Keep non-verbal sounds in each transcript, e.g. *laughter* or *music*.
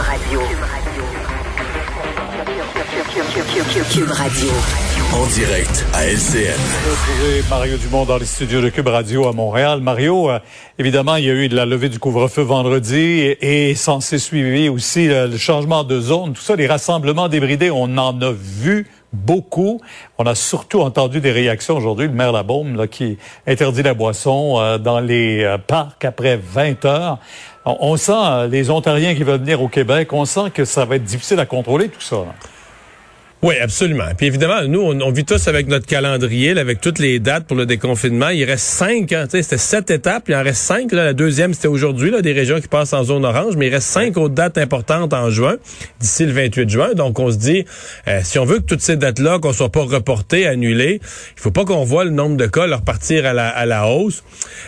Radio. Cube Radio. En direct à LCN. Retrouver Mario Dumont dans les studios de Cube Radio à Montréal. Mario, euh, évidemment, il y a eu de la levée du couvre-feu vendredi et, et censé suivre aussi euh, le changement de zone. Tout ça, les rassemblements débridés, on en a vu beaucoup. On a surtout entendu des réactions aujourd'hui. Le maire Labaume là, qui interdit la boisson euh, dans les parcs après 20 heures. On, on sent les Ontariens qui veulent venir au Québec, on sent que ça va être difficile à contrôler tout ça. Là. Oui, absolument. Puis évidemment, nous, on, on, vit tous avec notre calendrier, là, avec toutes les dates pour le déconfinement. Il reste cinq, hein, c'était sept étapes, il en reste cinq. Là, la deuxième, c'était aujourd'hui, là, des régions qui passent en zone orange, mais il reste cinq autres dates importantes en juin, d'ici le 28 juin. Donc, on se dit, euh, si on veut que toutes ces dates-là, qu'on soit pas reportées, annulées, il faut pas qu'on voit le nombre de cas leur partir à la, à la hausse.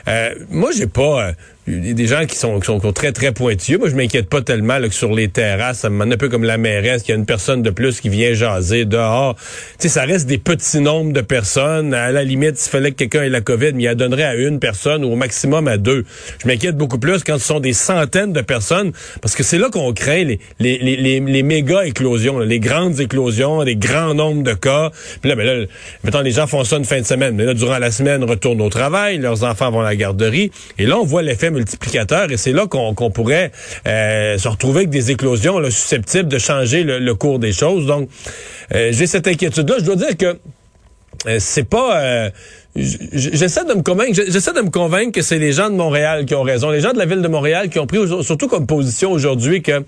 Euh, moi, j'ai pas... Euh, des gens qui sont, qui sont très, très pointilleux. Moi, je m'inquiète pas tellement là, que sur les terrasses, ça me un peu comme la mairesse, qu'il y a une personne de plus qui vient jaser dehors. Tu sais, ça reste des petits nombres de personnes. À la limite, s'il fallait que quelqu'un ait la COVID, mais il la donnerait à une personne ou au maximum à deux. Je m'inquiète beaucoup plus quand ce sont des centaines de personnes, parce que c'est là qu'on craint les, les, les, les, méga éclosions, les grandes éclosions, les grands nombres de cas. Puis là, ben là, mettons, les gens font ça une fin de semaine. Mais là, durant la semaine, retournent au travail, leurs enfants vont à la garderie. Et là, on voit l'effet multiplicateur et c'est là qu'on pourrait euh, se retrouver avec des éclosions susceptibles de changer le, le cours des choses. Donc, euh, j'ai cette inquiétude-là. Je dois dire que euh, c'est pas... J'essaie de me convaincre j'essaie de me convaincre que c'est les gens de Montréal qui ont raison les gens de la ville de Montréal qui ont pris surtout comme position aujourd'hui que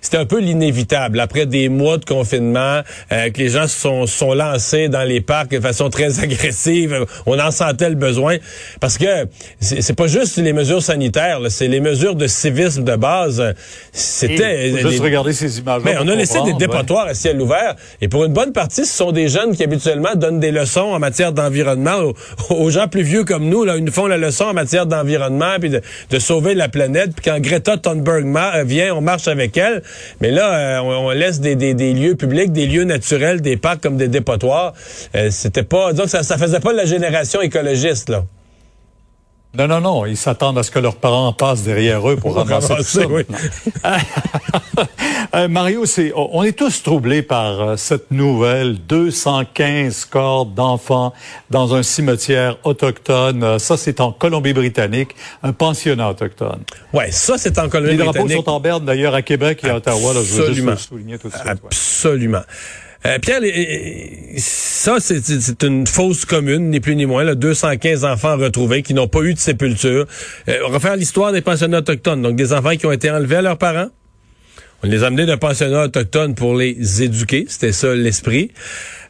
c'était un peu l'inévitable. Après des mois de confinement, euh, que les gens sont, sont lancés dans les parcs de façon très *laughs* agressive, on en sentait le besoin. Parce que c'est pas juste les mesures sanitaires, c'est les mesures de civisme de base. C'était... Juste regarder ces images Mais on a laissé des dépotoirs à ciel ouvert. Et pour une bonne partie, ce sont des jeunes qui habituellement donnent des leçons en matière d'environnement aux, gens plus vieux comme nous. Là, ils nous font la leçon en matière d'environnement, puis de, sauver la planète. Puis quand Greta Thunberg vient, on marche avec elle. Mais là, euh, on, laisse des, lieux publics, des lieux naturels, des parcs comme des dépotoirs. Euh, c'était pas, donc ça, ça faisait pas la génération écologiste là. Non, non, non. Ils s'attendent à ce que leurs parents passent derrière eux pour, ramasser tout ça. Oui. *laughs* euh, Mario, c'est, on est tous troublés par euh, cette nouvelle. 215 corps d'enfants dans un cimetière autochtone. Euh, ça, c'est en Colombie-Britannique, un pensionnat autochtone. Ouais, ça, c'est en Colombie-Britannique. Les drapeaux sont en berne, d'ailleurs, à Québec et à Ottawa. Là, je veux juste souligner tout de suite. Absolument. Ouais. Euh, Pierre, ça, c'est une fausse commune, ni plus ni moins. Là, 215 enfants retrouvés qui n'ont pas eu de sépulture. Euh, on va l'histoire des pensionnats autochtones. Donc, des enfants qui ont été enlevés à leurs parents. On les a amenés d'un pensionnat autochtone pour les éduquer. C'était ça l'esprit.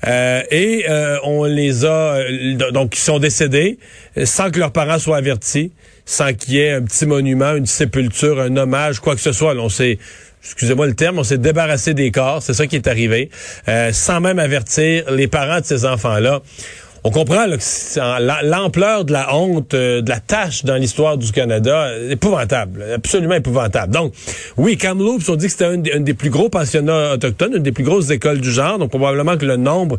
Euh, et euh, on les a... Euh, donc, ils sont décédés sans que leurs parents soient avertis, sans qu'il y ait un petit monument, une sépulture, un hommage, quoi que ce soit. On excusez-moi le terme, on s'est débarrassé des corps, c'est ça qui est arrivé, euh, sans même avertir les parents de ces enfants-là on comprend l'ampleur de la honte, euh, de la tâche dans l'histoire du Canada, épouvantable, absolument épouvantable. Donc, oui, Kamloops, on dit que c'était un, des plus gros pensionnats autochtones, une des plus grosses écoles du genre, donc probablement que le nombre,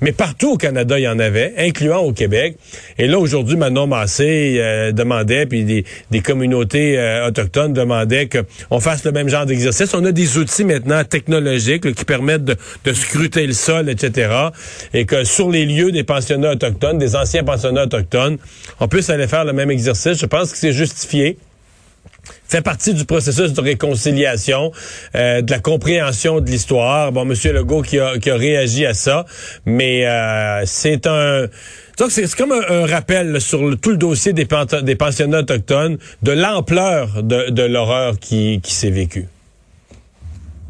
mais partout au Canada, il y en avait, incluant au Québec. Et là, aujourd'hui, Manon Massé euh, demandait, puis des, des communautés euh, autochtones demandaient qu'on fasse le même genre d'exercice. On a des outils maintenant technologiques qui permettent de, de scruter le sol, etc. Et que sur les lieux des pensionnats autochtones, des anciens pensionnats autochtones. On puisse aller faire le même exercice. Je pense que c'est justifié fait partie du processus de réconciliation, euh, de la compréhension de l'histoire. Bon, Monsieur Legault qui a, réagi à ça, mais euh, c'est un... C'est comme un, rappel sur tout le dossier des, pensionnats autochtones de l'ampleur de, de l'horreur qui, qui s'est vécue.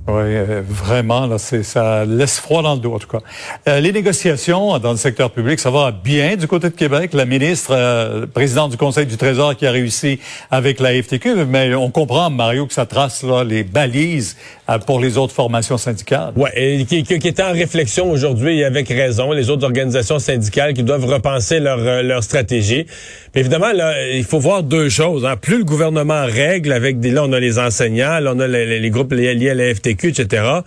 Oui, euh, vraiment, là, c'est, ça laisse froid dans le dos, en tout cas. Euh, les négociations dans le secteur public, ça va bien du côté de Québec. La ministre, euh, présidente du Conseil du Trésor, qui a réussi avec la FTQ, mais on comprend, Mario, que ça trace là, les balises euh, pour les autres formations syndicales. Oui, et qui, qui, est en réflexion aujourd'hui, avec raison, les autres organisations syndicales qui doivent repenser leur, euh, leur stratégie. Évidemment, là, il faut voir deux choses. Hein. Plus le gouvernement règle avec des... Là, on a les enseignants, là, on a les, les groupes liés à la FTQ, etc.,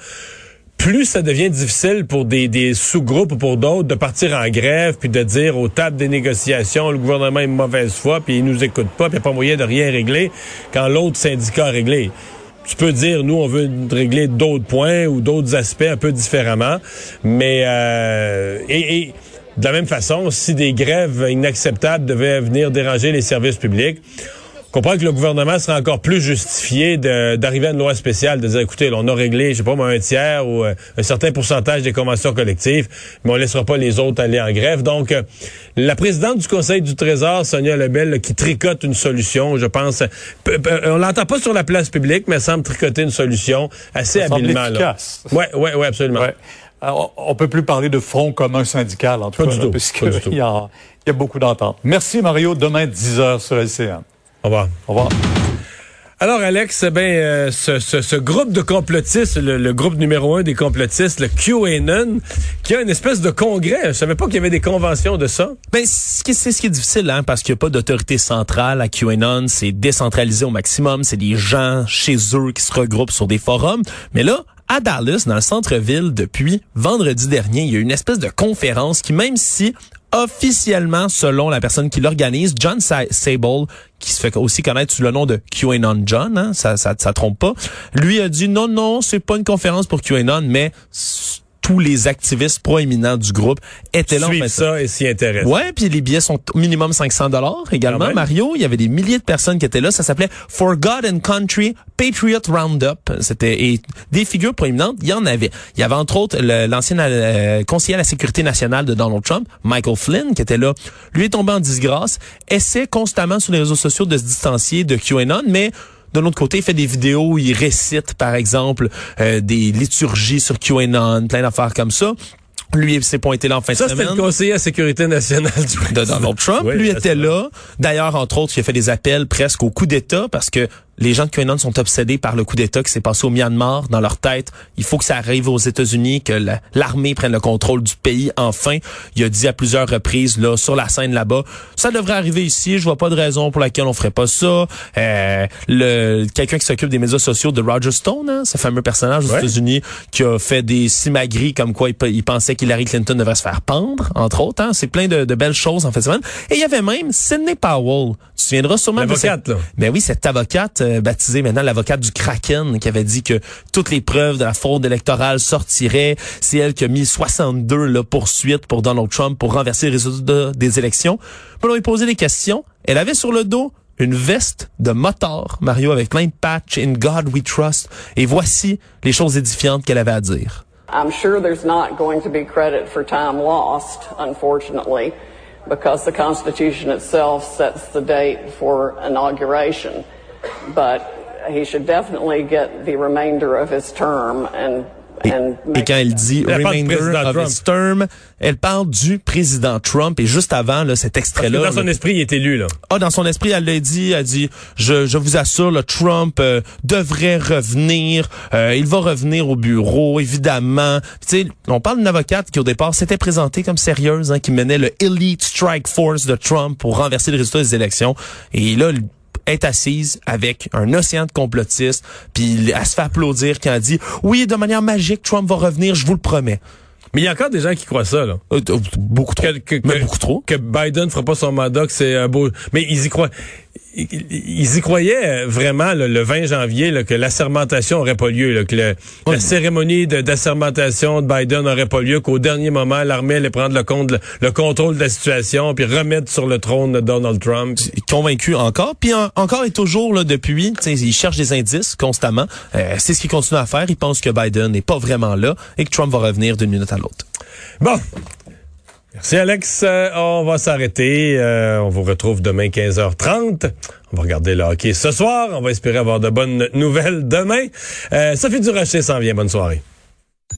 plus ça devient difficile pour des, sous-groupes ou pour d'autres de partir en grève puis de dire aux tables des négociations, le gouvernement est mauvaise foi puis il nous écoute pas puis il n'y a pas moyen de rien régler quand l'autre syndicat a réglé. tu peux dire, nous, on veut régler d'autres points ou d'autres aspects un peu différemment. Mais, euh, et, de la même façon, si des grèves inacceptables devaient venir déranger les services publics, je comprends que le gouvernement serait encore plus justifié d'arriver à une loi spéciale, de dire, écoutez, on a réglé, je sais pas moi, un tiers ou euh, un certain pourcentage des conventions collectives, mais on laissera pas les autres aller en grève. Donc, euh, la présidente du Conseil du Trésor, Sonia Lebel, qui tricote une solution, je pense, on l'entend pas sur la place publique, mais elle semble tricoter une solution assez Ça habilement. Efficace. Oui, ouais, ouais, absolument. Ouais. Alors, on peut plus parler de front commun syndical, en tout pas cas, du tout, puisqu'il *laughs* y, y, a beaucoup d'ententes. Merci, Mario. Demain, 10 h sur LCN. Au revoir. Au revoir. Alors, Alex, ben, euh, ce, ce, ce, groupe de complotistes, le, le, groupe numéro un des complotistes, le QAnon, qui a une espèce de congrès. Je savais pas qu'il y avait des conventions de ça. Ben, c'est ce qui est difficile, hein, parce qu'il n'y a pas d'autorité centrale à QAnon. C'est décentralisé au maximum. C'est des gens chez eux qui se regroupent sur des forums. Mais là, à Dallas, dans le centre-ville, depuis vendredi dernier, il y a une espèce de conférence qui, même si officiellement, selon la personne qui l'organise, John Sable, qui se fait aussi connaître sous le nom de QAnon John, hein, ça, ça, ça trompe pas, lui a dit non, non, c'est pas une conférence pour QAnon, mais tous les activistes proéminents du groupe étaient là. Suivent ça et s'y intéressent. Ouais, puis les billets sont au minimum 500 dollars également. Mario, il y avait des milliers de personnes qui étaient là. Ça s'appelait For God and Country Patriot Roundup. C'était et des figures proéminentes. Il y en avait. Il y avait entre autres l'ancien euh, conseiller à la sécurité nationale de Donald Trump, Michael Flynn, qui était là. Lui est tombé en disgrâce. Essaie constamment sur les réseaux sociaux de se distancier de QAnon, mais de l'autre côté, il fait des vidéos où il récite, par exemple, euh, des liturgies sur QAnon, plein d'affaires comme ça. Lui s'est pointé là en fin ça, de semaine. Ça, c'était le conseiller à la sécurité nationale du de Donald Trump. Oui, lui était là. D'ailleurs, entre autres, il a fait des appels presque au coup d'État parce que les gens de QAnon sont obsédés par le coup d'État qui s'est passé au Myanmar. Dans leur tête, il faut que ça arrive aux États-Unis, que l'armée prenne le contrôle du pays. Enfin, il a dit à plusieurs reprises là sur la scène là-bas, ça devrait arriver ici. Je vois pas de raison pour laquelle on ferait pas ça. Euh, le quelqu'un qui s'occupe des médias sociaux de Roger Stone, hein, ce fameux personnage aux ouais. États-Unis qui a fait des simagris comme quoi il, il pensait qu'Hillary Clinton devrait se faire pendre, entre autres. Hein. C'est plein de, de, belles choses en fait. Et il y avait même Sidney Powell. Tu te souviendras sûrement de cette... là. Ben oui, cette avocate euh, baptisée maintenant l'avocate du Kraken qui avait dit que toutes les preuves de la fraude électorale sortiraient. C'est elle qui a mis 62 là, poursuites pour Donald Trump pour renverser les résultats des élections. Puis on lui posé des questions. Elle avait sur le dos une veste de moteur, Mario, avec plein de patchs, In God We Trust. Et voici les choses édifiantes qu'elle avait à dire. I'm sure there's not going to be credit for time lost, unfortunately, because the Constitution itself sets the date for inauguration. But he should definitely get the remainder of his term and et, et, quand elle dit elle remainder of Trump. his term, elle parle du président Trump. Et juste avant là, cet extrait-là, dans son là, esprit, il est élu là. Ah, dans son esprit, elle l'a dit. Elle dit, je, je vous assure, le Trump euh, devrait revenir. Euh, il va revenir au bureau, évidemment. Tu sais, on parle d'une avocate qui au départ s'était présentée comme sérieuse, hein, qui menait le Elite Strike Force de Trump pour renverser le résultat des élections. Et là, est assise avec un océan de complotistes, puis elle se fait applaudir quand elle dit oui de manière magique Trump va revenir, je vous le promets. Mais il y a encore des gens qui croient ça là. Euh, beaucoup trop. Que, que, Mais que, beaucoup trop. Que Biden fera pas son mandat, que c'est un beau. Mais ils y croient. Ils y croyaient vraiment là, le 20 janvier là, que l'assermentation aurait pas lieu, là, que le, Oui. la cérémonie de- d'assermentation de, Biden aurait pas lieu, qu'au dernier moment l'armée allait prendre le, compte, le, le contrôle de la situation puis remettre sur le trône de Donald Trump. convaincu encore, puis en- encore et toujours là depuis, tu sais, il cherche des indices constamment. Euh, c'est ce qu'il continue à faire. Il pense que Biden n'est pas vraiment là et que Trump va revenir d'une minute à l'autre. Bon. Merci Alex. Euh, on va s'arrêter. Euh, on vous retrouve demain 15h30. On va regarder le hockey ce soir. On va espérer avoir de bonnes nouvelles demain. Euh, Sophie Durocher s'en vient. Bonne soirée.